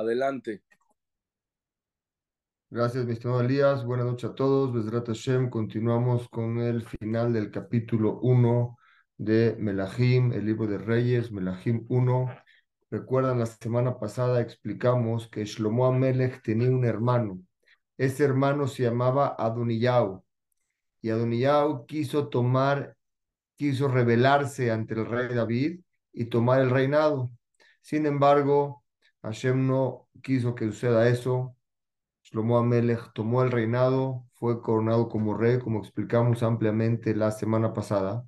Adelante. Gracias, mi estimado Elías. Buenas noches a todos. Besrat Hashem. Continuamos con el final del capítulo 1 de Melahim, el libro de Reyes, Melahim 1. Recuerdan, la semana pasada explicamos que Shlomo Amelech tenía un hermano. Ese hermano se llamaba Adoniyau. Y Adoniyau quiso tomar, quiso rebelarse ante el rey David y tomar el reinado. Sin embargo, Hashem no quiso que suceda eso Shlomo Amelech tomó el reinado, fue coronado como rey, como explicamos ampliamente la semana pasada.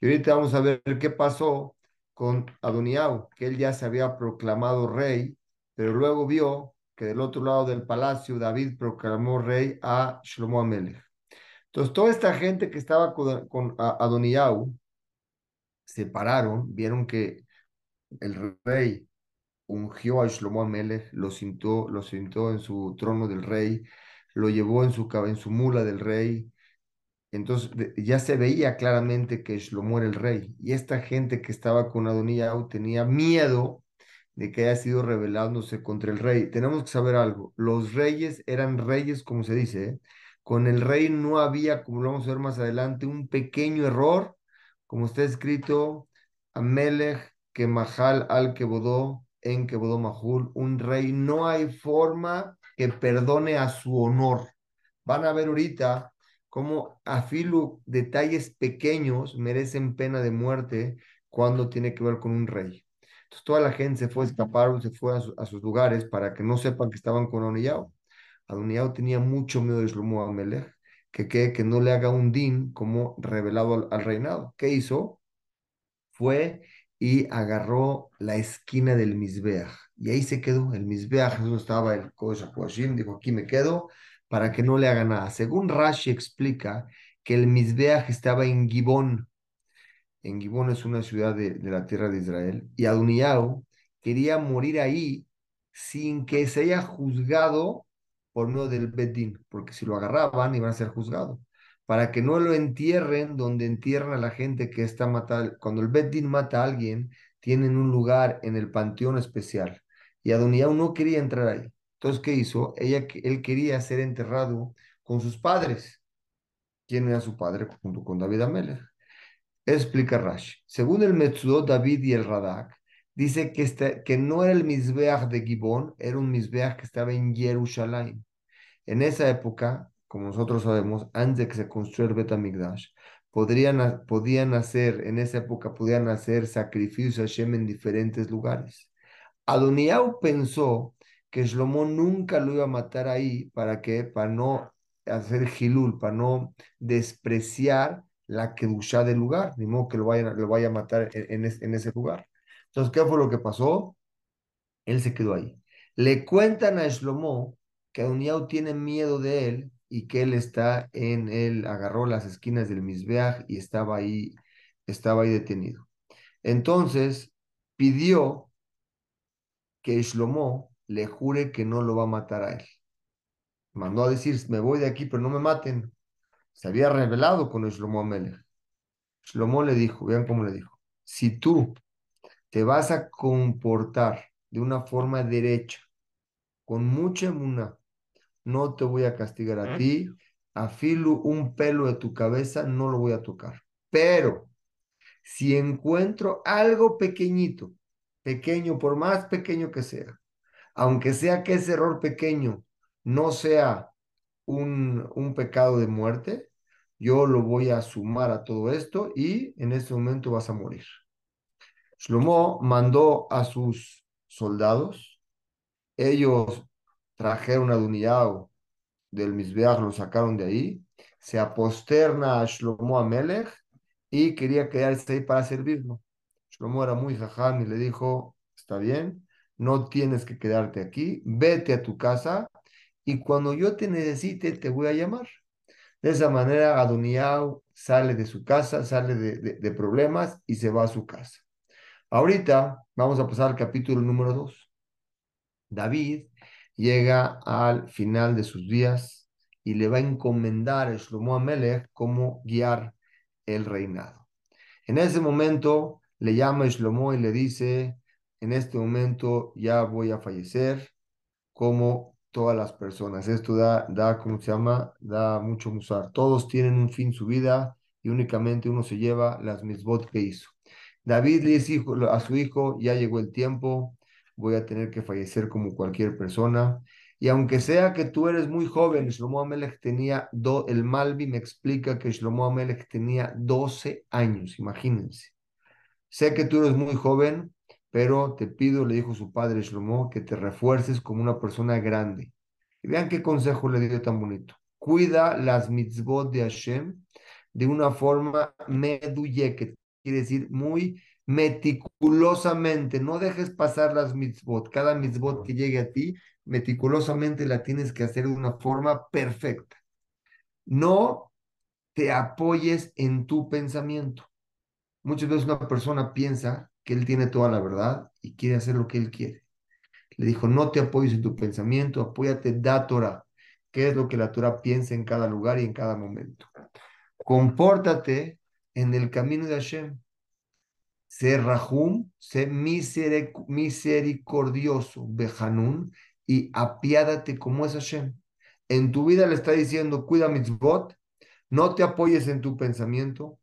Y ahorita vamos a ver qué pasó con Adoniau, que él ya se había proclamado rey, pero luego vio que del otro lado del palacio David proclamó rey a Shlomo Amelech. Entonces, toda esta gente que estaba con, con se pararon, vieron que el rey ungió a Shlomo Amelech, lo sentó, lo en su trono del rey, lo llevó en su, en su mula del rey. Entonces ya se veía claramente que Shlomo era el rey. Y esta gente que estaba con Adoniyahu tenía miedo de que haya sido rebelándose contra el rey. Tenemos que saber algo. Los reyes eran reyes, como se dice. ¿eh? Con el rey no había, como lo vamos a ver más adelante, un pequeño error, como está escrito, Amelech que Mahal al Kebodó en Mahul, un rey, no hay forma que perdone a su honor. Van a ver ahorita cómo afilu detalles pequeños merecen pena de muerte cuando tiene que ver con un rey. Entonces toda la gente se fue, escaparon, se fue a, sus lugares para que no sepan que estaban con Adoniyahu. Adoniyahu tenía mucho miedo de Shlomo Amelech, que, que, que no le haga un din como revelado al, al reinado. ¿Qué hizo? Fue y agarró la esquina del Mizbeach. Y ahí se quedó. El Mizbeach, eso estaba el Kodesh dijo, aquí me quedo para que no le haga nada. Según Rashi explica que el Mizbeach estaba en Gibón. En Gibón es una ciudad de, la tierra de Israel. Y Aduniao quería morir ahí sin que se haya juzgado por medio del Bedín, porque si lo agarraban iban a ser juzgados para que no lo entierren donde entierran a la gente que está matada. Cuando el Beddin mata a alguien, tienen un lugar en el panteón especial. Y Adoniau no quería entrar ahí. Entonces, ¿qué hizo? Ella, él quería ser enterrado con sus padres. ¿Quién era su padre? Junto con David Amelech. Explica Rashi. Según el Metzudot David y el Radak, dice que, este, que no era el Mizbeach de Gibón, era un Mizbeach que estaba en Jerusalén. En esa época, como nosotros sabemos, antes de que se construyera el Betamigdash, podrían, podían hacer, en esa época podían hacer sacrificios a Hashem en diferentes lugares. Adoniau pensó que Shlomo nunca lo iba a matar ahí, ¿para qué? Para no hacer gilul, para no despreciar la kedusha del lugar, ni modo que lo vaya, lo vaya a matar en, en, ese lugar. Entonces, ¿qué fue lo que pasó? Él se quedó ahí. Le cuentan a Shlomo que Adoniau tiene miedo de él y que él está en él, agarró las esquinas del Misbeach y estaba ahí, estaba ahí detenido. Entonces pidió que Shlomo le jure que no lo va a matar a él. Mandó a decir, me voy de aquí, pero no me maten. Se había revelado con Shlomo Amelech. Shlomo le dijo, vean cómo le dijo, si tú te vas a comportar de una forma derecha, con mucha emuná, no te voy a castigar a ti, afilo un pelo de tu cabeza, no lo voy a tocar. Pero si encuentro algo pequeñito, pequeño, por más pequeño que sea, aunque sea que ese error pequeño no sea un, un pecado de muerte, yo lo voy a sumar a todo esto y en este momento vas a morir. Shlomo mandó a sus soldados, ellos trajeron a Duniao del Misbeach, lo sacaron de ahí, se aposterna a Shlomo Amelech y quería quedarse ahí para servirlo. Shlomo era muy jajam y le dijo, está bien, no tienes que quedarte aquí, vete a tu casa y cuando yo te necesite te voy a llamar. De esa manera Adoniao sale de su casa, sale de, de problemas y se va a su casa. Ahorita vamos a pasar al capítulo número 2. David llega al final de sus días y le va a encomendar a Shlomo Amelech cómo guiar el reinado. En ese momento le llama Shlomo y le dice, en este momento ya voy a fallecer, como todas las personas. Esto da, da, ¿cómo se llama? Da mucho musar. Todos tienen un fin su vida y únicamente uno se lleva las misbot que hizo. David le dice a su hijo, ya llegó el tiempo, voy a tener que fallecer como cualquier persona. Y aunque sea que tú eres muy joven, Shlomo Amelech tenía, do, el Malvi me explica que Shlomo Amelech tenía 12 años, imagínense. Sé que tú eres muy joven, pero te pido, le dijo su padre Shlomo, que te refuerces como una persona grande. Y vean qué consejo le dio tan bonito. Cuida las mitzvot de Hashem de una forma meduye, que quiere decir muy meticulosamente. No dejes pasar las mitzvot. Cada mitzvot que llegue a ti, meticulosamente la tienes que hacer de una forma perfecta. No te apoyes en tu pensamiento. Muchas veces una persona piensa que él tiene toda la verdad y quiere hacer lo que él quiere. Le dijo, no te apoyes en tu pensamiento, apóyate da Torah, que es lo que la Torah piensa en cada lugar y en cada momento. Compórtate en el camino de Hashem. Sé rahum, sé misericordioso, bejanun, y apiádate como es Hashem. En tu vida le está diciendo, cuida mitzvot, no te apoyes en tu pensamiento,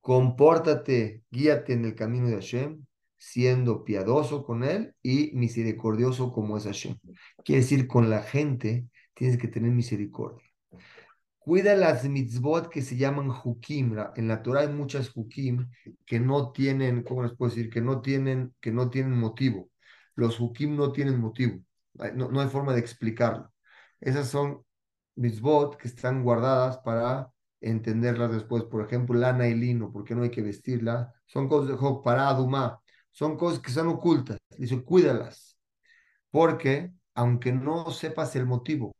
compórtate, guíate en el camino de Hashem, siendo piadoso con él y misericordioso como es Hashem. Quiere decir, con la gente tienes que tener misericordia. Cuida las mitzvot que se llaman hukim. En la Torah hay muchas hukim que no tienen, ¿cómo les puedo decir? Que no tienen, que no tienen motivo. Los hukim no tienen motivo. No, no hay forma de explicarlo. Esas son mitzvot que están guardadas para entenderlas después. Por ejemplo, lana y lino, ¿por qué no hay que vestirla? Son cosas de para Adumá. Son cosas que están ocultas. Dice, cuídalas. Porque, aunque no sepas el motivo,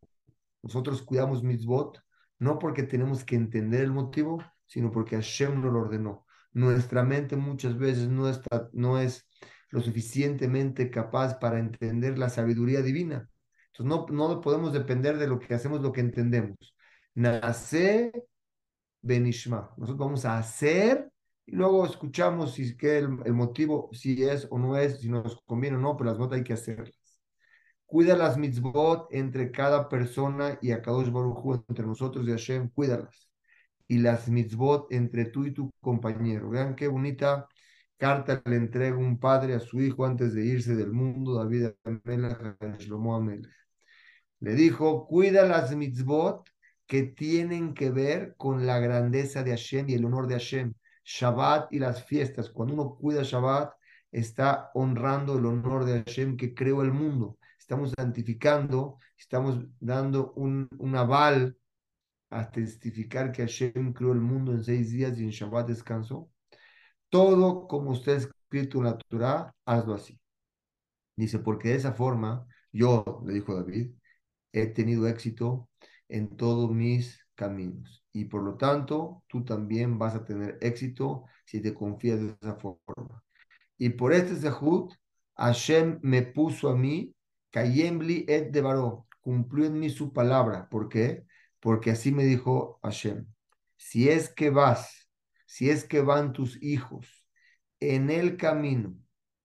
nosotros cuidamos mitzvot, no porque tenemos que entender el motivo, sino porque Hashem nos lo ordenó. Nuestra mente muchas veces no, está, no es lo suficientemente capaz para entender la sabiduría divina. Entonces no, no podemos depender de lo que hacemos, lo que entendemos. Nace Benishma. Nosotros vamos a hacer y luego escuchamos si que el, motivo, si es o no es, si nos conviene o no, pero las notas hay que hacerlas. Cuida las mitzvot entre cada persona y a Kadosh Baruj entre nosotros y Hashem, cuídalas. Y las mitzvot entre tú y tu compañero. Vean qué bonita carta le entrega un padre a su hijo antes de irse del mundo, David Amelech, Le dijo, cuida las mitzvot que tienen que ver con la grandeza de Hashem y el honor de Hashem. Shabbat y las fiestas. Cuando uno cuida Shabbat, está honrando el honor de Hashem que creó el mundo. Estamos santificando, estamos dando un, un aval a testificar que Hashem creó el mundo en seis días y en Shabbat descansó. Todo como está escrito en la Torah, hazlo así. Dice, porque de esa forma, yo, le dijo David, he tenido éxito en todos mis caminos. Y por lo tanto, tú también vas a tener éxito si te confías de esa forma. Y por este Zehut, Hashem me puso a mí, Kayemli et de Baró, cumplió en mí su palabra. ¿Por qué? Porque así me dijo Hashem. Si es que vas, si es que van tus hijos en el camino,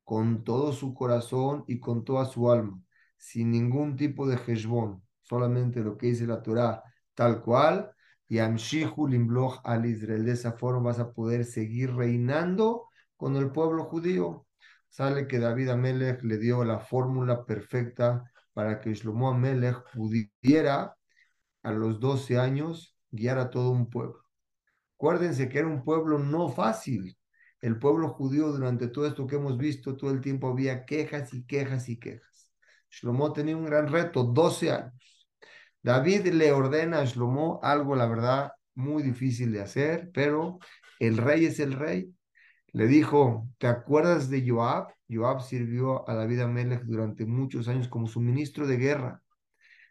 con todo su corazón y con toda su alma, sin ningún tipo de heshbon, solamente lo que dice la Torah tal cual, y Amshihu Limbloch al Israel. De esa forma vas a poder seguir reinando con el pueblo judío. Sale que David Amelech le dio la fórmula perfecta para que Shlomo Amelech pudiera a los 12 años guiar a todo un pueblo. Acuérdense que era un pueblo no fácil. El pueblo judío durante todo esto que hemos visto, todo el tiempo había quejas y quejas y quejas. Shlomo tenía un gran reto, 12 años. David le ordena a Shlomo algo, la verdad, muy difícil de hacer, pero el rey es el rey. Le dijo, ¿te acuerdas de Joab? Joab sirvió a David Amelech durante muchos años como su ministro de guerra.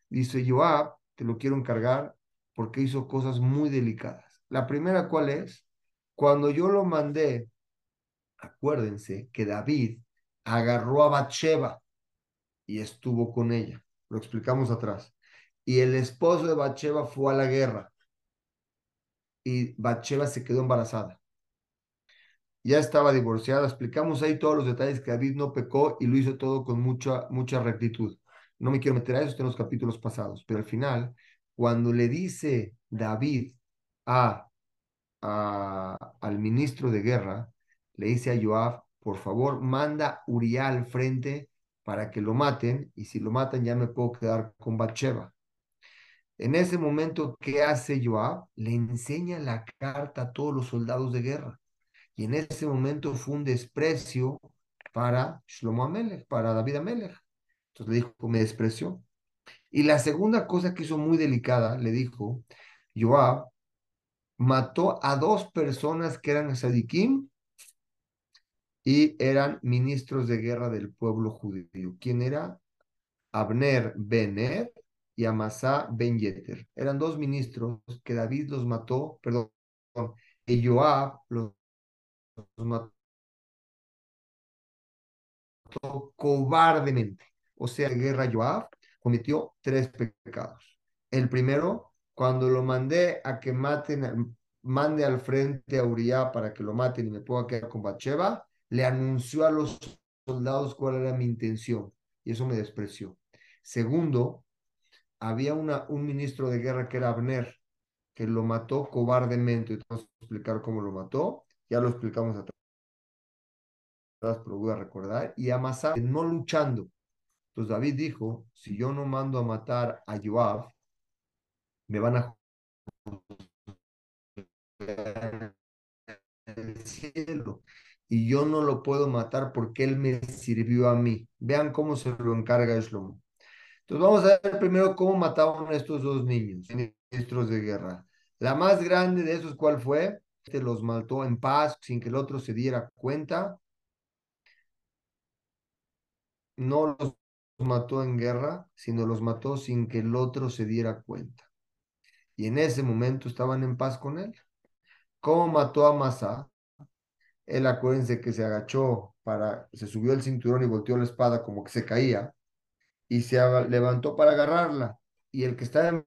Dice, Joab, te lo quiero encargar porque hizo cosas muy delicadas. La primera, ¿cuál es? Cuando yo lo mandé, acuérdense que David agarró a Bathsheba y estuvo con ella. Lo explicamos atrás y el esposo de Bathsheba fue a la guerra y Bathsheba se quedó embarazada. Ya estaba divorciada. Explicamos ahí todos los detalles que David no pecó y lo hizo todo con mucha, mucha rectitud. No me quiero meter a eso, en los capítulos pasados, pero al final, cuando le dice David a, al ministro de guerra, le dice a Joab, por favor, manda Uriah al frente para que lo maten, y si lo matan ya me puedo quedar con Bathsheba. En ese momento, ¿qué hace Joab? Le enseña la carta a todos los soldados de guerra. Y en ese momento fue un desprecio para Shlomo Amelech, para David Amelech. Entonces le dijo, me despreció. Y la segunda cosa que hizo muy delicada, le dijo, Joab mató a dos personas que eran sadikim y eran ministros de guerra del pueblo judío. ¿Quién era? Abner Ben y Amasá Ben Yeter. Eran dos ministros que David los mató, perdón, y Joab los, mató cobardemente. O sea, guerra Joab cometió tres pecados. El primero, cuando lo mandé a que maten, mande al frente a Uriah para que lo maten y me pueda quedar con Bacheva, le anunció a los soldados cuál era mi intención y eso me despreció. Segundo, había un ministro de guerra que era Abner, que lo mató cobardemente. Vamos a explicar cómo lo mató. Ya lo explicamos atrás, pero voy a recordar. Y Amasa, no luchando. Entonces David dijo, si yo no mando a matar a Joab, me van a el cielo y yo no lo puedo matar porque él me sirvió a mí. Vean cómo se lo encarga Shlomo. Entonces vamos a ver primero cómo mataban a estos dos niños, ministros de guerra. La más grande de esos, ¿cuál fue? Este los mató en paz sin que el otro se diera cuenta. No los mató en guerra, sino los mató sin que el otro se diera cuenta. Y en ese momento estaban en paz con él. ¿Cómo mató a Masá? Él acuérdense que se agachó para, se subió el cinturón y volteó la espada como que se caía y se levantó para agarrarla. Y el que está en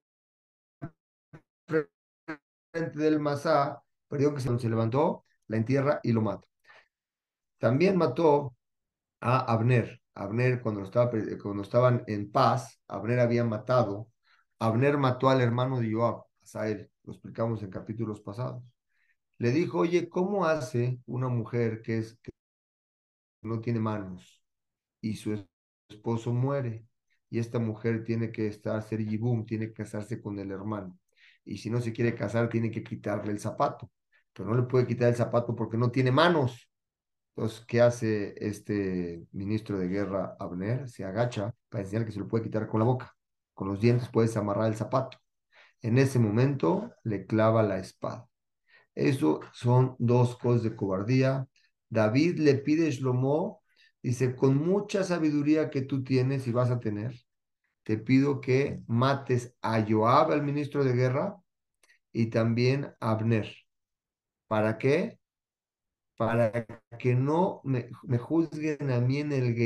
frente del Masá, perdió que se levantó, la entierra y lo mata. También mató a Abner. Abner, cuando, estaba, cuando estaban en paz, Abner había matado. Abner mató al hermano de Joab, Asael. Lo explicamos en capítulos pasados. Le dijo, oye, ¿cómo hace una mujer que, es, que no tiene manos y su esposo muere? y esta mujer tiene que estar, ser yibum, tiene que casarse con el hermano. Y si no se quiere casar, tiene que quitarle el zapato. Pero no le puede quitar el zapato porque no tiene manos. Entonces, ¿qué hace este ministro de guerra, Abner? Se agacha para enseñar que se lo puede quitar con la boca. Con los dientes puedes amarrar el zapato. En ese momento le clava la espada. Eso son dos cosas de cobardía. David le pide a Shlomo Dice, con mucha sabiduría que tú tienes y vas a tener, te pido que mates a Joab, el ministro de guerra, y también a Abner. ¿Para qué? Para que no me, juzguen a mí en el,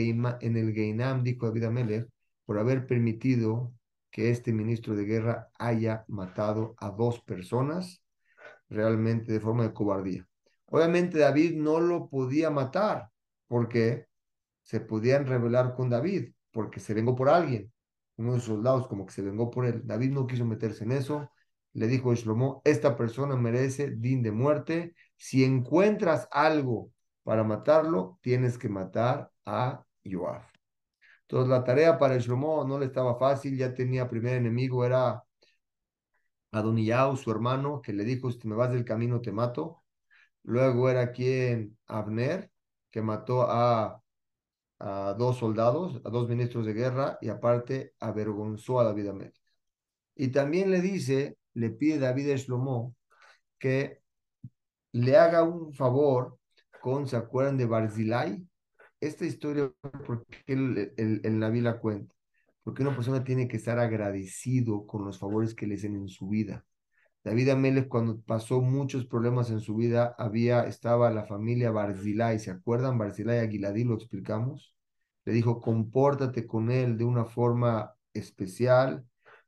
en el Geinam, dijo David Amelech, por haber permitido que este ministro de guerra haya matado a dos personas realmente de forma de cobardía. Obviamente David no lo podía matar. porque se podían rebelar con David, porque se vengó por alguien. Uno de los soldados como que se vengó por él. David no quiso meterse en eso. Le dijo Shlomo, esta persona merece din de muerte. Si encuentras algo para matarlo, tienes que matar a Joab. Entonces la tarea para Shlomo no le estaba fácil, ya tenía primer enemigo, era Adoniyao, su hermano, que le dijo, si me vas del camino te mato. Luego era quien, Abner, que mató a a dos soldados, a dos ministros de guerra y aparte avergonzó a David Amélez. Y también le dice, le pide David a Shlomo que le haga un favor con, ¿se acuerdan de Barzilai? Esta historia, porque el, el, el Naví la cuenta, porque una persona tiene que estar agradecido con los favores que le hacen en su vida. David Amélez, cuando pasó muchos problemas en su vida, había, estaba la familia Barzilai, ¿se acuerdan? Barzilai Aguiladí, lo explicamos le dijo, compórtate con él de una forma especial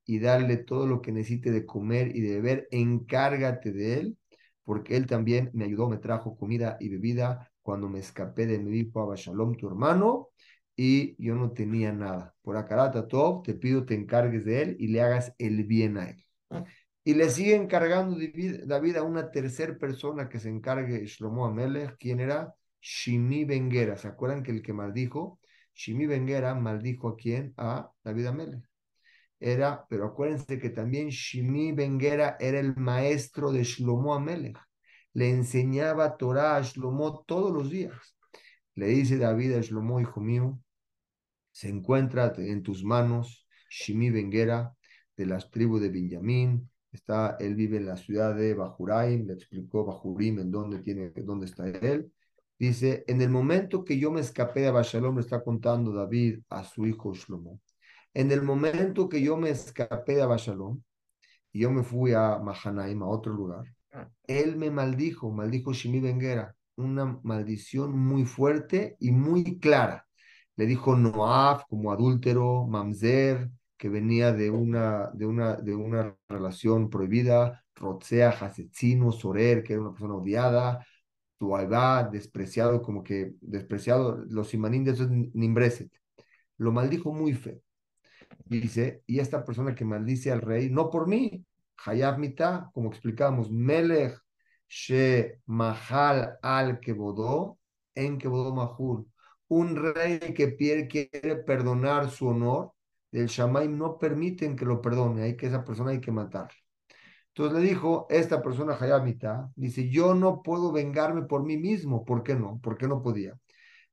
y darle todo lo que necesite de comer y de beber, encárgate de él, porque él también me ayudó, me trajo comida y bebida cuando me escapé de mi hijo Abashalom, tu hermano, y yo no tenía nada. Por Akarata Top, te pido te encargues de él y le hagas el bien a él. Y le sigue encargando David a una tercera persona que se encargue Shlomo Amelech, quien era Shimi Benguera. ¿Se acuerdan que el que maldijo? Shimi Benguera maldijo a quién? A David Amelech. Era, pero acuérdense que también Shimi Benguera era el maestro de Shlomo Amelech. Le enseñaba Torah a Shlomo todos los días. Le dice David a Shlomo, hijo mío, se encuentra en tus manos Shimi Benguera de las tribus de Benjamín. Está, él vive en la ciudad de Bajuraim, le explicó Bajurim en dónde, tiene, dónde está él. Dice, en el momento que yo me escapé de Abashalom, le está contando David a su hijo Shlomo, en el momento que yo me escapé de Abashalom y yo me fui a Mahanaim, a otro lugar, él me maldijo, maldijo Shimi Benguera, una maldición muy fuerte y muy clara le dijo Noaf como adúltero, Mamzer, que venía de una, de una, de una relación prohibida, Rotzea, Hasetzino, Sorer, que era una persona odiada, Tuaibá, despreciado, como que despreciado, los imanín de esos Nimbreset. Lo maldijo muy feo. Dice, y esta persona que maldice al rey, no por mí, Hayab Mita, como explicamos, Melech She Mahal al Kebodó, en Kebodó Mahul un rey que quiere perdonar su honor, el Shamaim no permiten que lo perdone, hay que esa persona hay que matarla. Entonces le dijo, esta persona Hayamita, dice, yo no puedo vengarme por mí mismo. ¿Por qué no? ¿Por qué no podía?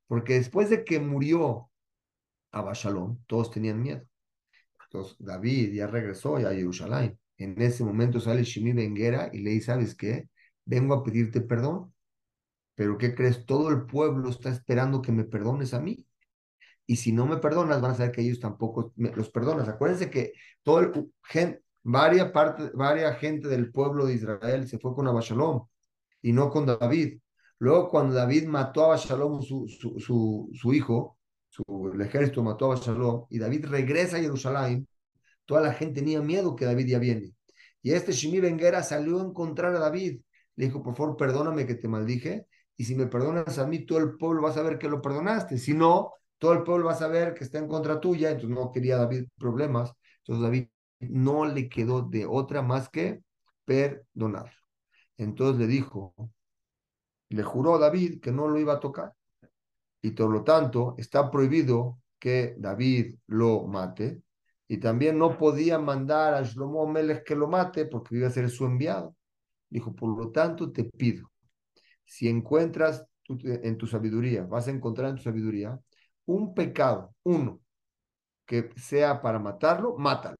Porque después de que murió Abashalom, todos tenían miedo. David ya regresó a Jerusalén. En ese momento sale Shimi Benguera y le dice, ¿sabes qué? Vengo a pedirte perdón pero ¿qué crees? Todo el pueblo está esperando que me perdones a mí. Y si no me perdonas, van a saber que ellos tampoco los perdonas. Acuérdense que todo el, gente, varias, parte, varias gente del pueblo de Israel se fue con Abashalom y no con David. Luego, cuando David mató a Abashalom, su, su hijo, su, el ejército mató a Abashalom, y David regresa a Jerusalén, toda la gente tenía miedo que David ya viene. Y este Shimi Benguera salió a encontrar a David. Le dijo, por favor, perdóname que te maldije y si me perdonas a mí, todo el pueblo va a saber que lo perdonaste. Si no, todo el pueblo va a saber que está en contra tuya. Entonces no quería David problemas. Entonces David no le quedó de otra más que perdonar. Entonces le dijo, le juró a David que no lo iba a tocar. Y por lo tanto, está prohibido que David lo mate. Y también no podía mandar a Shlomo Melech que lo mate porque iba a ser su enviado. Dijo, por lo tanto, te pido si encuentras en tu sabiduría, vas a encontrar en tu sabiduría un pecado, uno, que sea para matarlo, mátalo.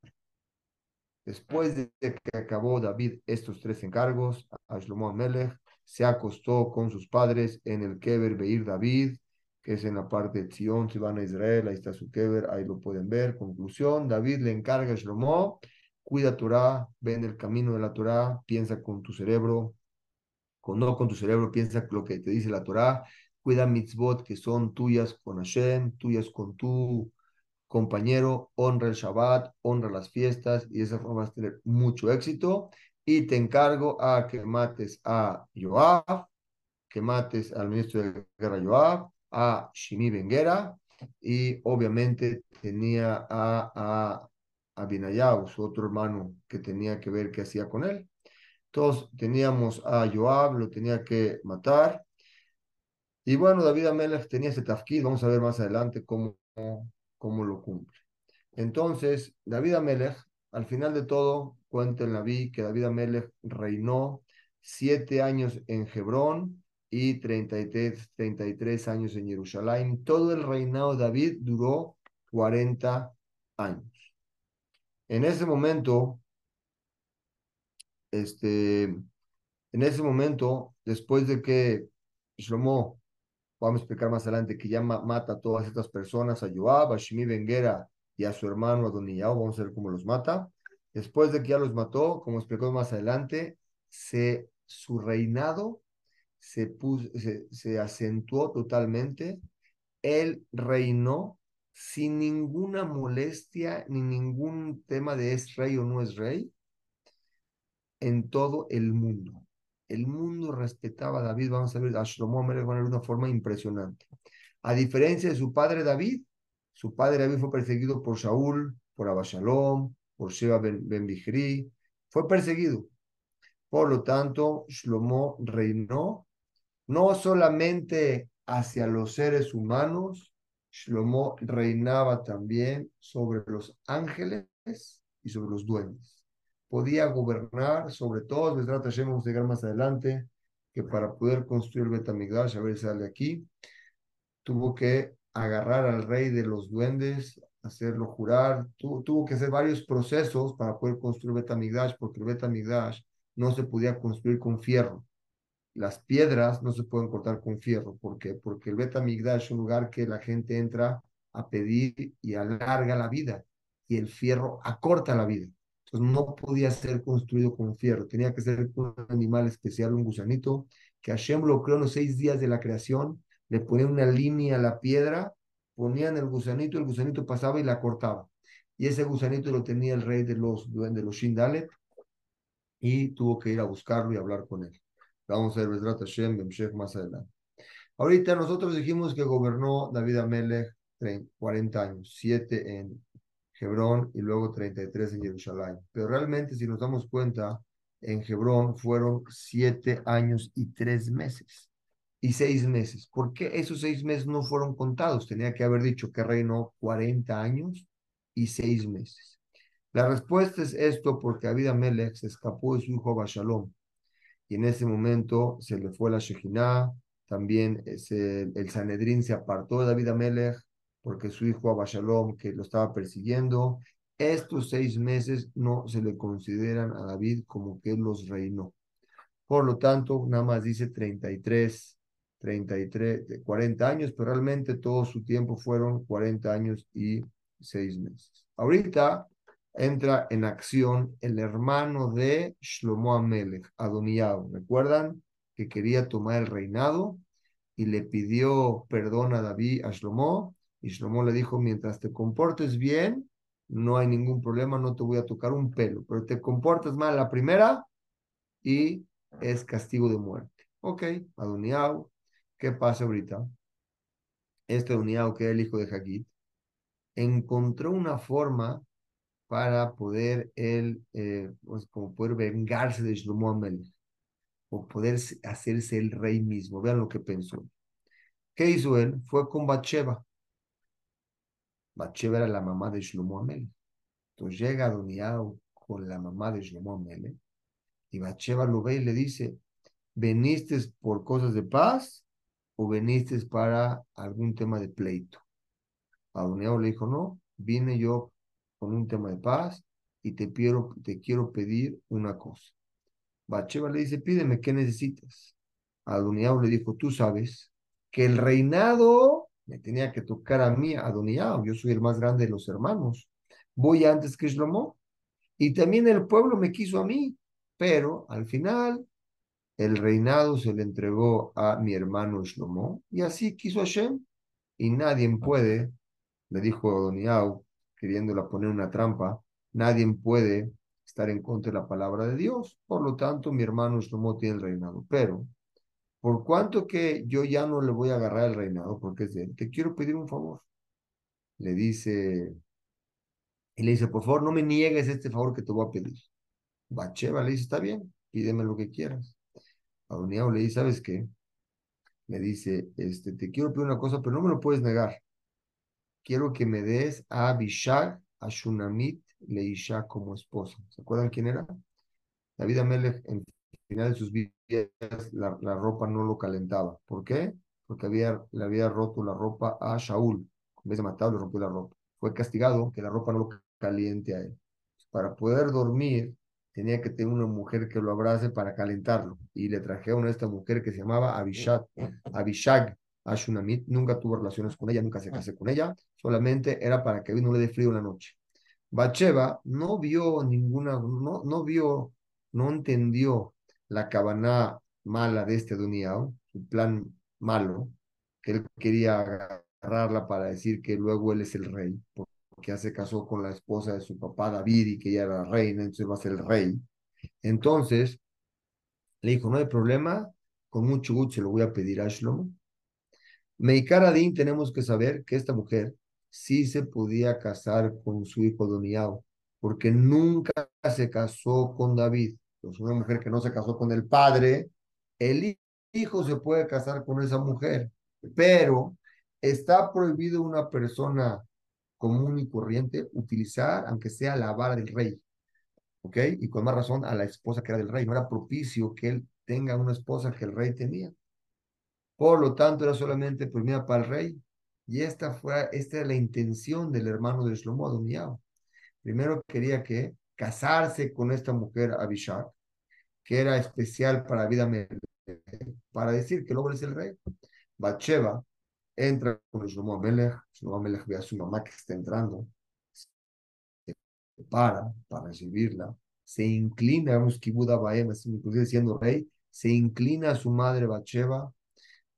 Después de que acabó David estos tres encargos, a Shlomo Amelech se acostó con sus padres en el Keber Beir David, que es en la parte de Sion, si van a Israel, ahí está su Keber, ahí lo pueden ver. Conclusión, David le encarga a Shlomo, cuida Torah, ven el camino de la Torah, piensa con tu cerebro, con, no con tu cerebro, piensa lo que te dice la Torah, cuida mitzvot que son tuyas con Hashem, tuyas con tu compañero, honra el Shabbat, honra las fiestas y de esa forma vas a tener mucho éxito. Y te encargo a que mates a Joab, que mates al ministro de guerra Joab, a Shimi Benguera y obviamente tenía a, a Abinayau, su otro hermano, que tenía que ver qué hacía con él. Todos teníamos a Joab, lo tenía que matar. Y bueno, David Amelech tenía ese tafkid, vamos a ver más adelante cómo, cómo lo cumple. Entonces, David Amelech, al final de todo, cuenta en la vi que David Amelech reinó siete años en Hebrón y 33, 33 años en Jerusalén. Todo el reinado de David duró 40 años. En ese momento, este, en ese momento, después de que Shlomo, vamos a explicar más adelante, que ya mata a todas estas personas, a Joab, a Shimi Benguera y a su hermano Adoniyao, vamos a ver cómo los mata. Después de que ya los mató, como explicó más adelante, se, su reinado se, puso, se, se acentuó totalmente. Él reinó sin ninguna molestia ni ningún tema de es rey o no es rey en todo el mundo. El mundo respetaba a David, vamos a ver, a Shlomo de una forma impresionante. A diferencia de su padre David, Su padre David fue perseguido por Saúl, por Abashalom, por Sheba ben, ben Fue perseguido. Por lo tanto, Shlomo reinó no solamente hacia los seres humanos, Shlomo reinaba también sobre los ángeles y sobre los duendes. Podía gobernar sobre todos, les vamos a llegar más adelante, que para poder construir el Betamigdash, a ver si sale aquí, tuvo que agarrar al rey de los duendes, hacerlo jurar, tuvo, que hacer varios procesos para poder construir Betamigdash, porque el Betamigdash no se podía construir con fierro. Las piedras no se pueden cortar con fierro. ¿Por qué? Porque el Betamigdash es un lugar que la gente entra a pedir y alarga la vida, y el fierro acorta la vida. Entonces no podía ser construido con fierro, tenía que ser un animal especial, un gusanito, que Hashem lo creó en los seis días de la creación, le ponía una línea a la piedra, ponían el gusanito, el gusanito pasaba y la cortaba. Y ese gusanito lo tenía el rey de los, de los Shindalet y tuvo que ir a buscarlo y hablar con él. Vamos a ver Bezrat Hashem, más adelante. Ahorita nosotros dijimos que gobernó David Amelech 40 años, 7 en Hebrón y luego 33 en Jerusalén. Pero realmente, si nos damos cuenta, en Hebrón fueron 7 años y 3 meses y seis meses. ¿Por qué esos seis meses no fueron contados? Tenía que haber dicho que reinó 40 años y seis meses. La respuesta es esto porque David Amelech se escapó de su hijo Bashalom en ese momento se le fue la Shejinah, también el Sanedrín se apartó de David Amelech porque su hijo Abashalom, que lo estaba persiguiendo, estos seis meses no se le consideran a David como que los reinó. Por lo tanto, nada más dice 33 33, 40 años, pero realmente todo su tiempo fueron 40 años y 6 meses. Ahorita entra en acción el hermano de Shlomo Amelech, Adoniao. ¿Recuerdan que quería tomar el reinado y le pidió perdón a David, a Shlomo? Y Shlomo le dijo, mientras te comportes bien, no hay ningún problema, no te voy a tocar un pelo, pero te comportas mal la primera y es castigo de muerte. Ok, Adoniao ¿Qué pasa ahorita? Este uniado que era el hijo de Hagit encontró una forma para poder él, eh, pues como poder vengarse de Shlomo Amelech o poder hacerse el rey mismo. Vean lo que pensó. ¿Qué hizo él? Fue con Bathsheba. Bathsheba era la mamá de Shlomo Amelech. Entonces llega Adoniao con la mamá de Shlomo Amelech y Bathsheba lo ve y le dice, ¿veniste por cosas de paz o veniste para algún tema de pleito? Adoniao le dijo, no, vine yo con un tema de paz y te, quiero, te quiero pedir una cosa. Bacheva le dice, pídeme, ¿qué necesitas? Adoniao le dijo, tú sabes que el reinado me tenía que tocar a mí, Adoniao, yo soy el más grande de los hermanos. Voy antes que Shlomo. Y también el pueblo me quiso a mí, pero al final el reinado se le entregó a mi hermano Shlomo, y así quiso Hashem, y nadie puede, le dijo Doniau, queriéndola poner una trampa, nadie puede estar en contra de la palabra de Dios, por lo tanto mi hermano Shlomo tiene el reinado, pero por cuanto que yo ya no le voy a agarrar el reinado, porque es de él, te quiero pedir un favor. Le dice, y le dice, por favor, no me niegues este favor que te voy a pedir. Bacheva le dice, está bien, pídeme lo que quieras. Adoniao le dice, ¿sabes qué? Me dice, este, te quiero pedir una cosa, pero no me lo puedes negar. Quiero que me des a Abishag, a Shunamit, Leisha como esposa. ¿Se acuerdan quién era? David Amelech, en final de sus vidas, la, la, ropa no lo calentaba. ¿Por qué? Porque había, le había roto la ropa a Shaul. En vez de matarlo, le rompió la ropa. Fue castigado que la ropa no lo caliente a él. Para poder dormir, tenía que tener una mujer que lo abrace para calentarlo. Y le trajeron a esta mujer que se llamaba Abishag, Abishag Ashunamit. Nunca tuvo relaciones con ella, nunca se casó con ella, solamente era para que no le dé frío en la noche. Bacheva no vio ninguna, no, no vio, no entendió la cabana mala de este Duniao, su plan malo, que él quería agarrarla para decir que luego él es el rey, que ya se casó con la esposa de su papá David y que ella era reina, entonces va a ser el rey. Entonces, le dijo, no hay problema, con mucho gusto se lo voy a pedir a Shlomo. Meikar Adin tenemos que saber que esta mujer sí se podía casar con su hijo Doniao, porque nunca se casó con David. Pues una mujer que no se casó con el padre, el hijo se puede casar con esa mujer, pero está prohibido una persona común y corriente utilizar, aunque sea la vara del rey. ¿Ok? Y con más razón a la esposa que era del rey. No era propicio que él tenga una esposa que el rey tenía. Por lo tanto, era solamente prohibida para el rey. Y esta fue, esta era la intención del hermano de Shlomo Adoniao. Primero quería que casarse con esta mujer Abishak, que era especial para vida para decir que el hombre es el rey. Bacheva entra con Shlomo Amelech, Shlomo Amelech ve a su mamá que está entrando, se para para recibirla, se inclina, vemos Kibuda Baem, inclusive siendo rey, se inclina a su madre Bacheva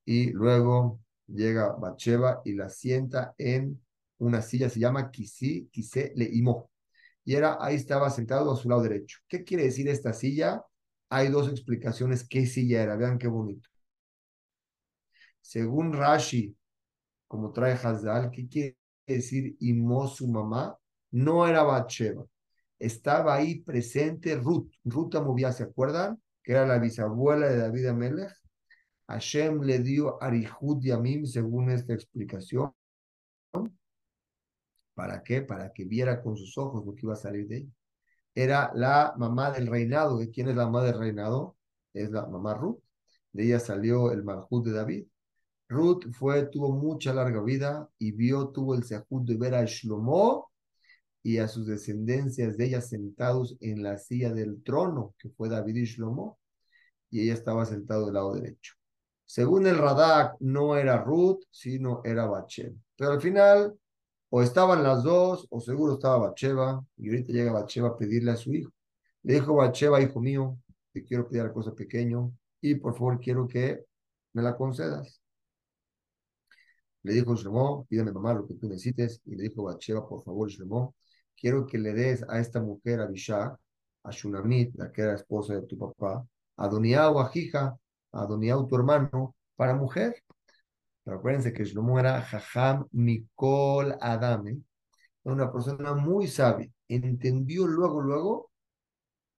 y luego llega Bacheva y la sienta en una silla, se llama Kisi, Kise Leimo. Y era, ahí estaba sentado a su lado derecho. ¿Qué quiere decir esta silla? Hay dos explicaciones qué silla era, vean qué bonito. Según Rashi, como trae Hazal, ¿qué quiere decir Imo, su mamá? No era Bacheva. Estaba ahí presente Ruth. Ruth Amovia, ¿se acuerdan? Que era la bisabuela de David Amelech Hashem le dio Arihud Yamim, según esta explicación. ¿Para qué? Para que viera con sus ojos lo que iba a salir de ella. Era la mamá del reinado. ¿Y quién es la mamá del reinado? Es la mamá Ruth. De ella salió el Malhud de David. Ruth fue, tuvo mucha larga vida y vio, tuvo el sehud de ver a Shlomo y a sus descendencias de ella sentados en la silla del trono, que fue David y Shlomo, y ella estaba sentada del lado derecho. Según el Radak, no era Ruth, sino era Bacheva. Pero al final, o estaban las dos, o seguro estaba Bacheva, y ahorita llega Bacheva a pedirle a su hijo. Le dijo Bacheva, hijo mío, te quiero pedir algo cosa pequeño, y por favor quiero que me la concedas. Le dijo Shlomo, pídeme mamá lo que tú necesites, y le dijo Bacheva, por favor, Shlomo, quiero que le des a esta mujer, a Bishak, a Shunamit, la que era esposa de tu papá, a Donia o a Jija, a Doniau, tu hermano, para mujer. Pero acuérdense que Shlomo era Jajam Mikol Adame, una persona muy sabia. Entendió luego, luego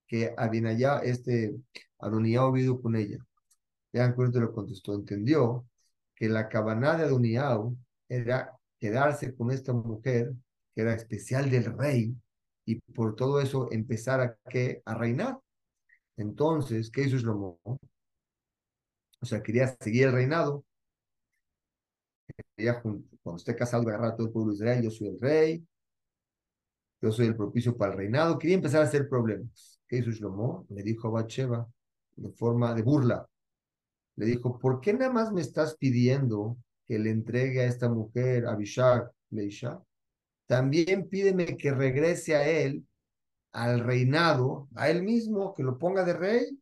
que Abinayá, este Adoniao, vivido con ella. Ya cuenta lo contestó. Entendió que la cabana de Adoniao era quedarse con esta mujer que era especial del rey y por todo eso empezar a, ¿qué? a reinar. Entonces, ¿qué hizo Shlomo? O sea, quería seguir el reinado. Quería, cuando esté casado, agarrar a todo el pueblo de Israel. Yo soy el rey. Yo soy el propicio para el reinado. Quería empezar a hacer problemas. ¿Qué hizo Shlomo? Le dijo a Bathsheba, de forma de burla. Le dijo, ¿por qué nada más me estás pidiendo que le entregue a esta mujer, a Bishak, Leisha? También pídeme que regrese a él, al reinado, a él mismo, que lo ponga de rey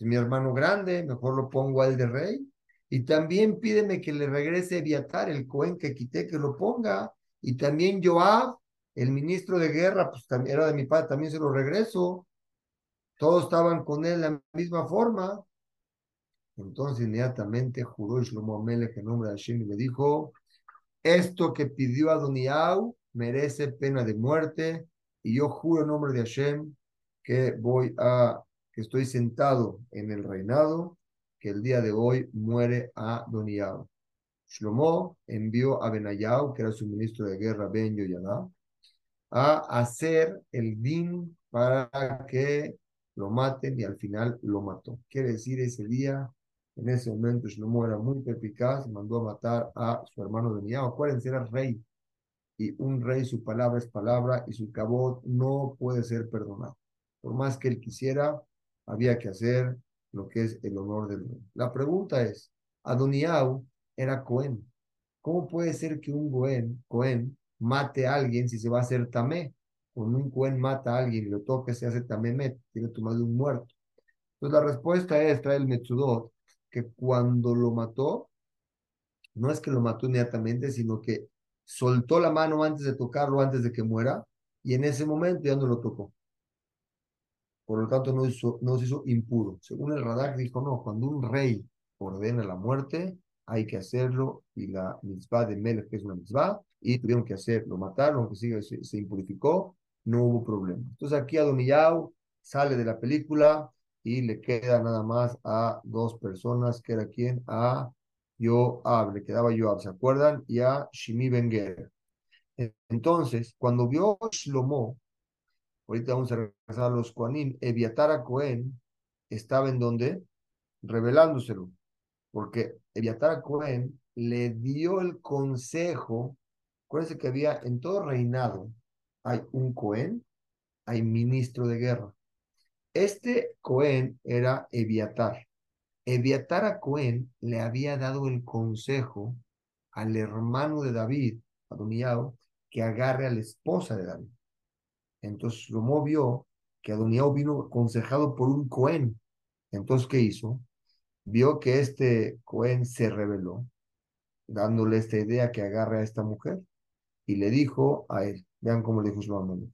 mi hermano grande, mejor lo pongo al de rey. Y también pídeme que le regrese Viatar, el Cohen que quité, que lo ponga. Y también Joab, el ministro de guerra, pues también era de mi padre, también se lo regreso. Todos estaban con él de la misma forma. Entonces inmediatamente juró Shlomo Amelech en nombre de Hashem y le dijo, esto que pidió Adoniau merece pena de muerte y yo juro en nombre de Hashem que voy a que estoy sentado en el reinado, que el día de hoy muere a Doniao. Shlomo envió a Benayau, que era su ministro de guerra, Ben Yoyadá, a hacer el din para que lo maten y al final lo mató. Quiere decir, ese día, en ese momento, Shlomo era muy perpicaz, mandó a matar a su hermano Benayau. Acuérdense, era rey. Y un rey, su palabra es palabra y su cabot no puede ser perdonado. Por más que él quisiera, había que hacer lo que es el honor del rey. La pregunta es, Adoniau era Cohen. ¿Cómo puede ser que un Cohen, Cohen mate a alguien si se va a hacer tamé? Cuando un Cohen mata a alguien y lo toca, se hace met, tiene tomado un muerto. Entonces la respuesta es, trae el Metsudot, que cuando lo mató, no es que lo mató inmediatamente, sino que soltó la mano antes de tocarlo, antes de que muera, y en ese momento ya no lo tocó por lo tanto no, hizo, no se hizo impuro. Según el Radak dijo, no, cuando un rey ordena la muerte, hay que hacerlo, y la mitzvah de Melech, que es una mitzvah, y tuvieron que hacer, lo mataron, que se, se impurificó, no hubo problema. Entonces aquí Adoniyau sale de la película y le queda nada más a dos personas, que era quien, a Yoab, le quedaba Yoab, ¿se acuerdan? Y a Shimi Benger. Entonces, cuando vio Shlomo, ahorita vamos a regresar a los Koanim, Eviatara Cohen estaba en donde? Revelándoselo, porque Eviatara Cohen le dio el consejo, acuérdense que había en todo reinado, hay un Cohen, hay ministro de guerra. Este Cohen era Eviatar. Eviatar a Cohen le había dado el consejo al hermano de David, Adoniao, que agarre a la esposa de David. Entonces lo movió que Adoniao vino aconsejado por un Cohen. Entonces, ¿qué hizo? Vio que este Cohen se rebeló, dándole esta idea que agarre a esta mujer, y le dijo a él, vean cómo le dijo su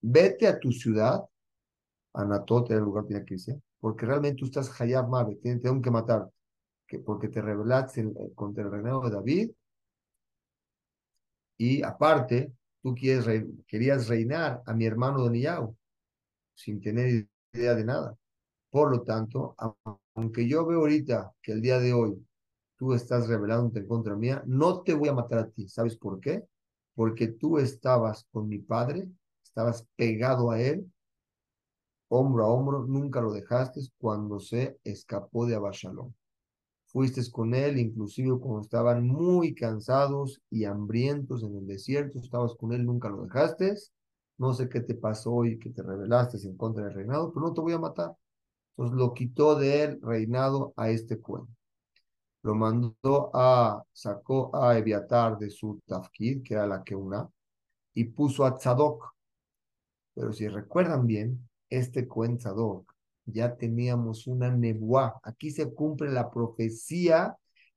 vete a tu ciudad Anatot era el lugar que tenía que irse, porque realmente tú estás Hayab Mabe, tengo que matar, que porque te rebelaste contra el reinado de David, y aparte, tú querías reinar a mi hermano Doniyau, sin tener idea de nada. Por lo tanto, aunque yo veo ahorita que el día de hoy tú estás rebelándote en contra mía, no te voy a matar a ti. ¿Sabes por qué? Porque tú estabas con mi padre, estabas pegado a él hombro a hombro, nunca lo dejaste cuando se escapó de Abashalom. Fuiste con él, inclusive cuando estaban muy cansados y hambrientos en el desierto, estabas con él, nunca lo dejaste. No sé qué te pasó y que te rebelaste en contra del reinado, pero no te voy a matar. Entonces lo quitó de él reinado a este cuento. Lo mandó a, sacó a Eviatar de su tafkid, que era la que una, y puso a Tzadok. Pero si recuerdan bien, este cuentador, ya teníamos una nebuá. Aquí se cumple la profecía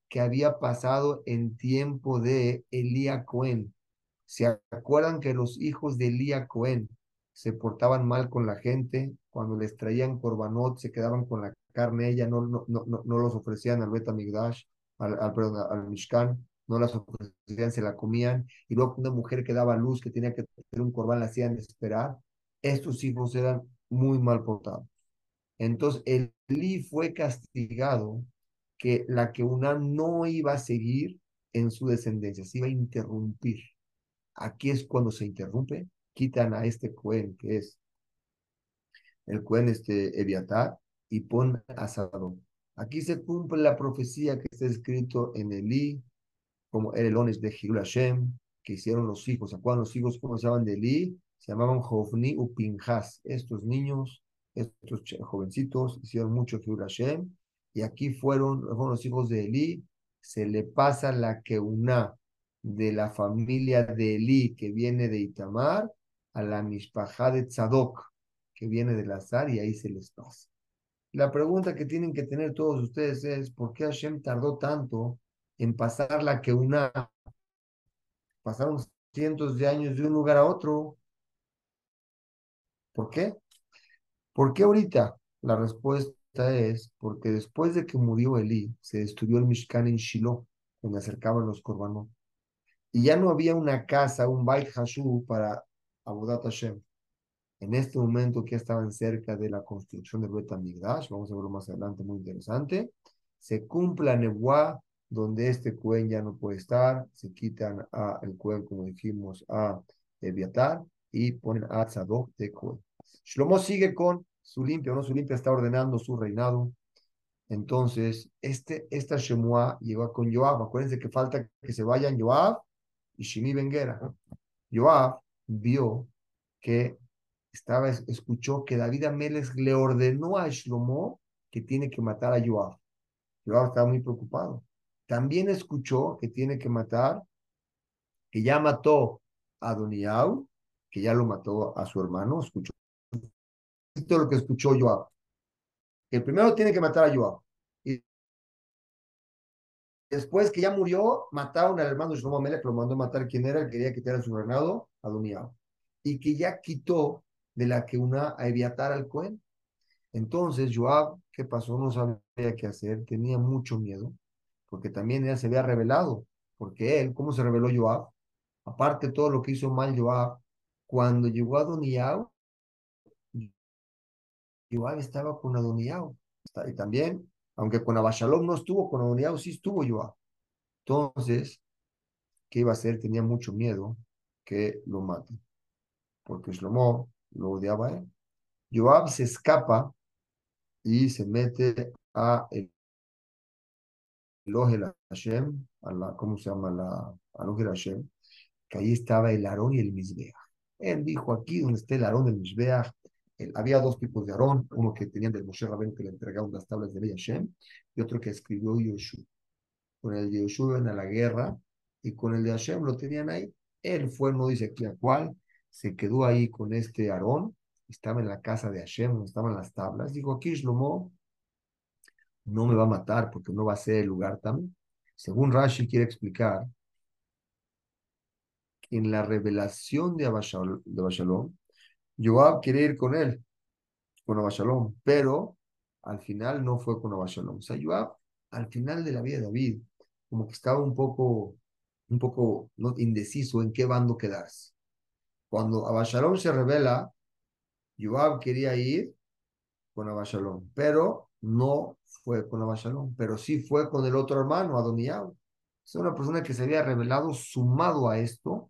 que había pasado en tiempo de Elía Cohen. ¿Se acuerdan que los hijos de Elía Cohen se portaban mal con la gente? Cuando les traían corbanot, se quedaban con la carne, ella no, no, no, no, los ofrecían al Betamigdash, al, al, perdón, al Mishkan, no las ofrecían, se la comían. Y luego una mujer que daba luz, que tenía que tener un corbán, la hacían esperar. Estos hijos eran muy mal portado. Entonces, Elí fue castigado que la que una no iba a seguir en su descendencia, se iba a interrumpir. Aquí es cuando se interrumpe, quitan a este Cohen, que es el Cohen este Eviatar, y pon a Sadón. Aquí se cumple la profecía que está escrito en Elí, como el Elones de Gil que hicieron los hijos. ¿Se acuerdan los hijos cómo se llaman de Elí? se llamaban Jovni u Pinjas. Estos niños, estos jovencitos, hicieron mucho Fiur Hashem, y aquí fueron, fueron, los hijos de Eli. Se le pasa la que una de la familia de Eli, que viene de Itamar, a la Mishpajá de Tzadok, que viene de Lazar, y ahí se les pasa. La pregunta que tienen que tener todos ustedes es, ¿por qué Hashem tardó tanto en pasar la que una? Pasaron cientos de años de un lugar a otro. ¿Por qué? ¿Por qué ahorita? La respuesta es porque después de que murió Elí, se destruyó el Mishkan en Shiloh, donde acercaban los korbanot. Y ya no había una casa, un Bait Hashu para Abodat Hashem. En este momento que estaban cerca de la construcción del Bet Amigdash, vamos a verlo más adelante, muy interesante, se cumple la donde este cuen ya no puede estar, se quitan a el cuen, como dijimos, a Eviatar, y ponen a Tzadok de cuen. Shlomo sigue con su limpia, ¿no? Su limpia está ordenando su reinado. Entonces, este, esta Shemua llegó con Joab. Acuérdense que falta que se vayan Joab y Shimi Benguera. Joab vio que estaba, escuchó que David Ameles le ordenó a Shlomo que tiene que matar a Joab. Joab estaba muy preocupado. También escuchó que tiene que matar, que ya mató a Doniau, que ya lo mató a su hermano, escuchó lo que escuchó Joab. El primero tiene que matar a Joab. Y después que ya murió, mataron al hermano de Shlomo Melech, lo mandó a matar quien era, el quería quitar su reinado, a Doniab. Y que ya quitó de la que una a Eviatar al Cohen. Entonces Joab, ¿qué pasó? No sabía qué hacer, tenía mucho miedo, porque también ya se había revelado, porque él, ¿cómo se reveló Joab? aparte de todo lo que hizo mal Joab, cuando llegó a Adoniao, Joab estaba con Adoniao. Y también, aunque con Abashalom no estuvo, con Adoniao sí estuvo Joab. Entonces, ¿qué iba a hacer? Tenía mucho miedo que lo maten, porque Shlomo lo odiaba a él. Joab se escapa y se mete a el el Hashem, a la, ¿cómo se llama? La, a Hashem, que ahí estaba el Aarón y el Mizbeach. Él dijo, aquí donde está el Aarón y el Había dos tipos de Aarón, uno que tenían del Moshe Rabén que le entregaron las tablas de Hashem, y otro que escribió Yoshua. Con el de Yoshua iban a la guerra, y con el de Hashem lo tenían ahí. Él fue, no dice aquí a cuál, se quedó ahí con este Aarón, estaba en la casa de Hashem, donde estaban las tablas. Dijo, aquí Shlomo no me va a matar porque no va a ser el lugar también. Según Rashi quiere explicar, en la revelación de Abashalom, Joab quiere ir con él, con Abashalom, pero al final no fue con Abashalom. O sea, Joab, al final de la vida de David, como que estaba un poco, un poco ¿no? indeciso en qué bando quedarse. Cuando Abashalom se revela, Joab quería ir con Abashalom, pero no fue con Abashalom, pero sí fue con el otro hermano, Adoniao. Es una persona que se había revelado sumado a esto.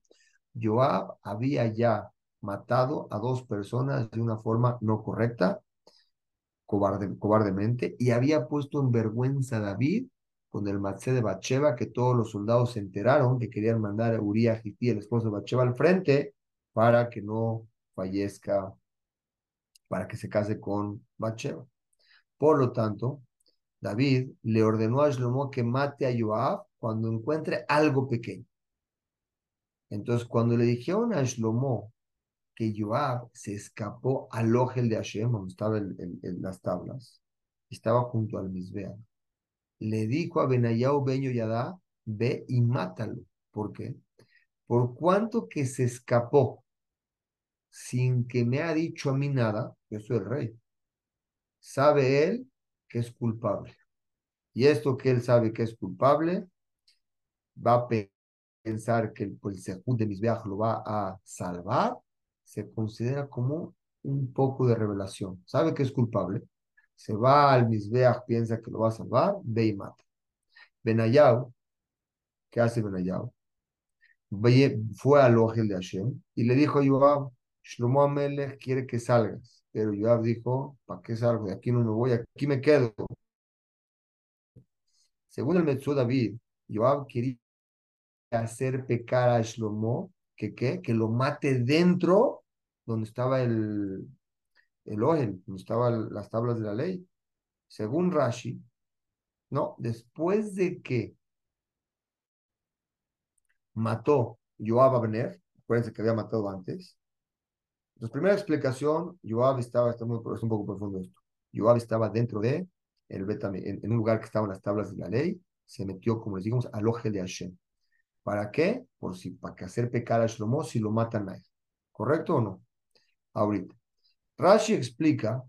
Joab había ya matado a dos personas de una forma no correcta, cobarde, cobardemente, y había puesto en vergüenza a David con el Matzé de Bacheva, que todos los soldados se enteraron que querían mandar a Uriah Hití, el esposo de Bacheva, al frente para que no fallezca, para que se case con Bacheva. Por lo tanto, David le ordenó a Shlomo que mate a Joab cuando encuentre algo pequeño. Entonces, cuando le dijeron a Shlomo que Joab se escapó al ojel de Hashem, donde estaban las tablas, estaba junto al Misbea, le dijo a Benayao Beño Yadá, ve y mátalo. ¿Por qué? Por cuanto que se escapó sin que me ha dicho a mí nada, yo soy el rey. Sabe él que es culpable. Y esto que él sabe que es culpable, va a pensar que el, el de Misbeach lo va a salvar, se considera como un poco de revelación. Sabe que es culpable, se va al Misbeach, piensa que lo va a salvar, ve y mata. Benayao, ¿qué hace Benayao? Fue al Ojel de Hashem y le dijo a Yoab, Shlomo Amelech quiere que salgas. Pero Yoab dijo, ¿para qué salgo? De aquí no me voy, aquí me quedo. Según el Metzú David, Joab quería hacer pecar a Shlomo, que qué? Que lo mate dentro donde estaba el, el donde estaban las tablas de la ley. Según Rashi, no, después de que mató Joab Abner, acuérdense que había matado antes, entonces, primera explicación, Joab estaba, es un poco profundo esto, Joab estaba dentro de el en, en, un lugar que estaban las tablas de la ley, se metió, como les digamos, al oje de Hashem. ¿Para qué? Por si, para que hacer pecar a Shlomo si lo matan a él. ¿Correcto o no? Ahorita. Rashi explica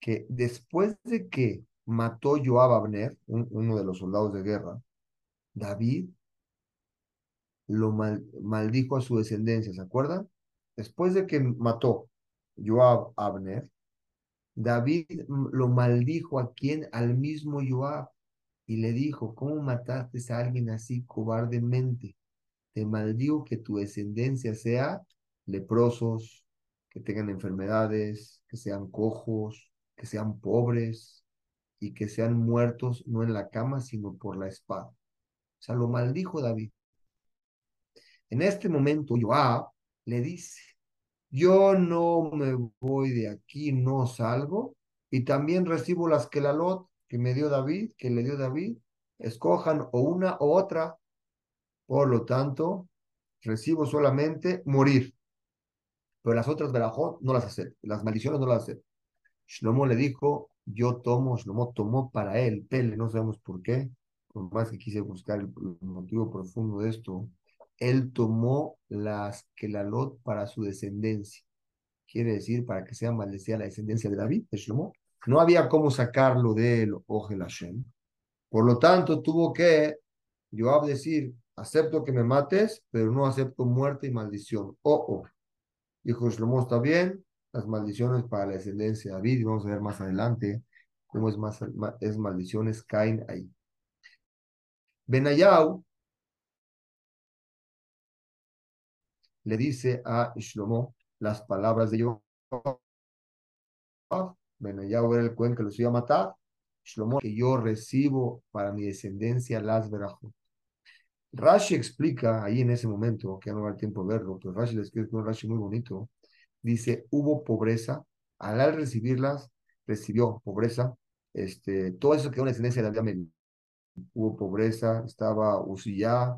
que después de que mató Joab Abner, uno de los soldados de guerra, David lo maldijo a su descendencia, ¿se acuerdan? después de que mató Joab Abner, David lo maldijo a quien, al mismo Joab, y le dijo, ¿cómo mataste a alguien así cobardemente? Te maldigo que tu descendencia sea leprosos, que tengan enfermedades, que sean cojos, que sean pobres y que sean muertos no en la cama, sino por la espada. O sea, lo maldijo David. En este momento, Joab le dice, yo no me voy de aquí, no salgo, y también recibo las que la lot que me dio David, que le dio David, escojan o una o otra, por lo tanto, recibo solamente morir, pero las otras verajot no las acepto, las maldiciones no las acepto. Shlomo le dijo, yo tomo, Shlomo tomó para él, Pele, no sabemos por qué, por más que quise buscar el motivo profundo de esto, él tomó las que la lot para su descendencia. Quiere decir, para que sea maldecida la descendencia de David, de Shlomo. No había cómo sacarlo del Ogel Hashem. Por lo tanto, tuvo que Joab decir, acepto que me mates, pero no acepto muerte y maldición. Oh, oh. Dijo Shlomo, está bien, las maldiciones para la descendencia de David, vamos a ver más adelante cómo es, más, es maldiciones caen ahí. Benayau le dice a Shlomo las palabras de yo. Benayau era el cuen que los iba a matar. Shlomo, que yo recibo para mi descendencia las verajot. Rashi explica ahí en ese momento, que ya no va el tiempo de verlo, pero Rashi le escribe un Rashi muy bonito. Dice, hubo pobreza, al recibirlas, recibió pobreza, este, todo eso quedó en la descendencia de David Hubo pobreza, estaba Uziyah,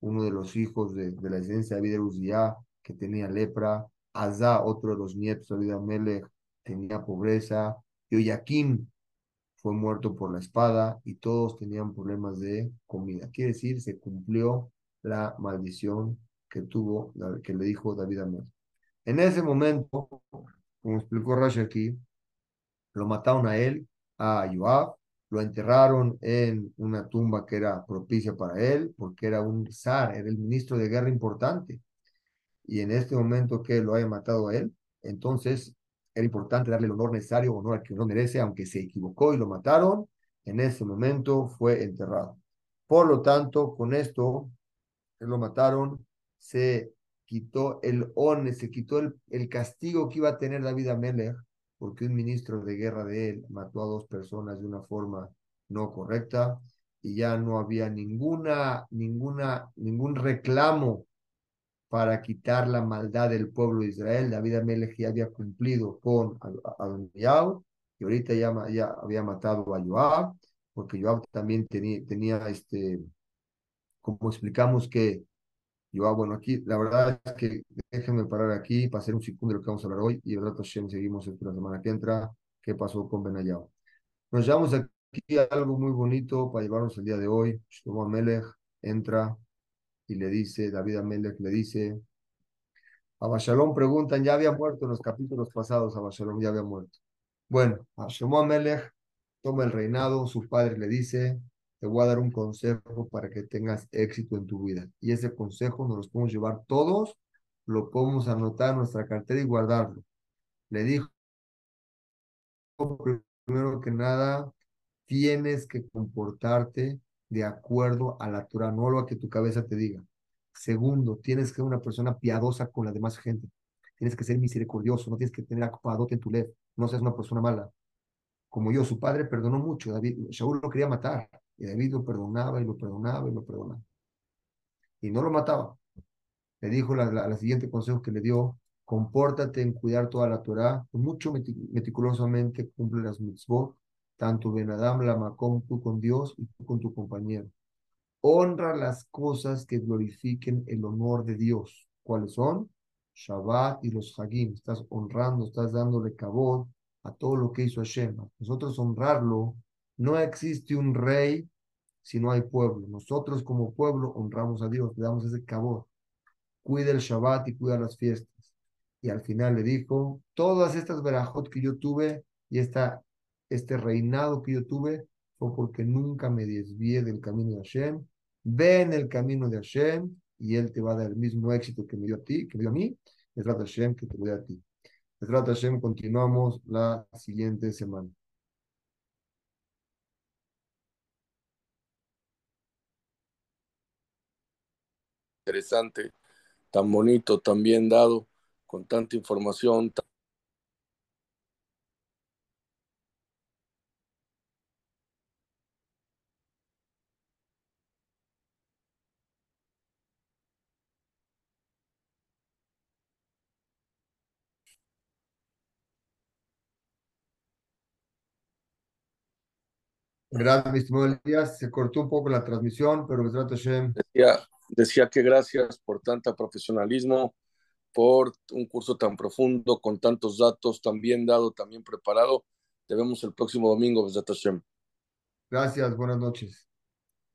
uno de los hijos de, de la descendencia de David era Uziyah, que tenía lepra, Azá, otro de los nietos de David Amelech, tenía pobreza, Yoyakim, fue muerto por la espada y todos tenían problemas de comida. Quiere decir, se cumplió la maldición que tuvo, que le dijo David Amel. En ese momento, como explicó Rashi aquí, lo mataron a él, a Joab, lo enterraron en una tumba que era propicia para él, porque era un zar, era el ministro de guerra importante. Y en este momento que lo haya matado a él, entonces era importante darle el honor necesario, honor al que no merece, aunque se equivocó y lo mataron, en ese momento fue enterrado. Por lo tanto, con esto, lo mataron, se quitó el on, se quitó el, el castigo que iba a tener David Amelech, porque un ministro de guerra de él mató a dos personas de una forma no correcta y ya no había ninguna, ninguna, ningún reclamo para quitar la maldad del pueblo de Israel. David Amelech ya había cumplido con Adoniyahu y ahorita ya, ya había matado a Joab, porque Joab también tenía, tenía este, como explicamos que Joab, bueno, aquí la verdad es que déjenme parar aquí para hacer un segundo de lo que vamos a hablar hoy y el rato seguimos la semana que entra, qué pasó con Benayao. Nos llevamos aquí algo muy bonito para llevarnos el día de hoy. Shlomo Amelech entra y le dice, David Amelech le dice, Abashalom preguntan, ya había muerto en los capítulos pasados, Abashalom ya había muerto. Bueno, Shlomo Amelech toma el reinado, su padre le dice, te voy a dar un consejo para que tengas éxito en tu vida. Y ese consejo nos lo podemos llevar todos, lo podemos anotar en nuestra cartera y guardarlo. Le dijo, primero que nada, tienes que comportarte de acuerdo a la Torah, no lo que tu cabeza te diga. Segundo, tienes que ser una persona piadosa con la demás gente. Tienes que ser misericordioso, no tienes que tener acupadote en tu led, no seas una persona mala. Como yo, su padre perdonó mucho, David, Shaul lo quería matar, y David lo perdonaba y lo perdonaba y lo perdonaba. Y no lo mataba. Le dijo la, la, siguiente consejo que le dio, compórtate en cuidar toda la Torah, mucho meticulosamente cumple las mitzvot, tanto Ben Adam, la Macom, tú con Dios y tú con tu compañero. Honra las cosas que glorifiquen el honor de Dios. ¿Cuáles son? Shabbat y los Hagim. Estás honrando, estás dándole cabot a todo lo que hizo Hashem. Nosotros honrarlo, no existe un rey si no hay pueblo. Nosotros como pueblo honramos a Dios, le damos ese cabot. Cuida el Shabbat y cuida las fiestas. Y al final le dijo, todas estas verajot que yo tuve y esta este reinado que yo tuve fue porque nunca me desvié del camino de Hashem. Ven el camino de Hashem y Él te va a dar el mismo éxito que me dio a ti, que me dio a mí. Es la Hashem que te voy a ti. Es la Hashem, continuamos la siguiente semana. Interesante, tan bonito, tan bien dado, con tanta información, Gracias, mi estimado Elías. Se cortó un poco la transmisión, pero Decía, decía que gracias por tanta profesionalismo, por un curso tan profundo, con tantos datos, tan bien dado, tan bien preparado. Te vemos el próximo domingo, Besat Gracias, buenas noches.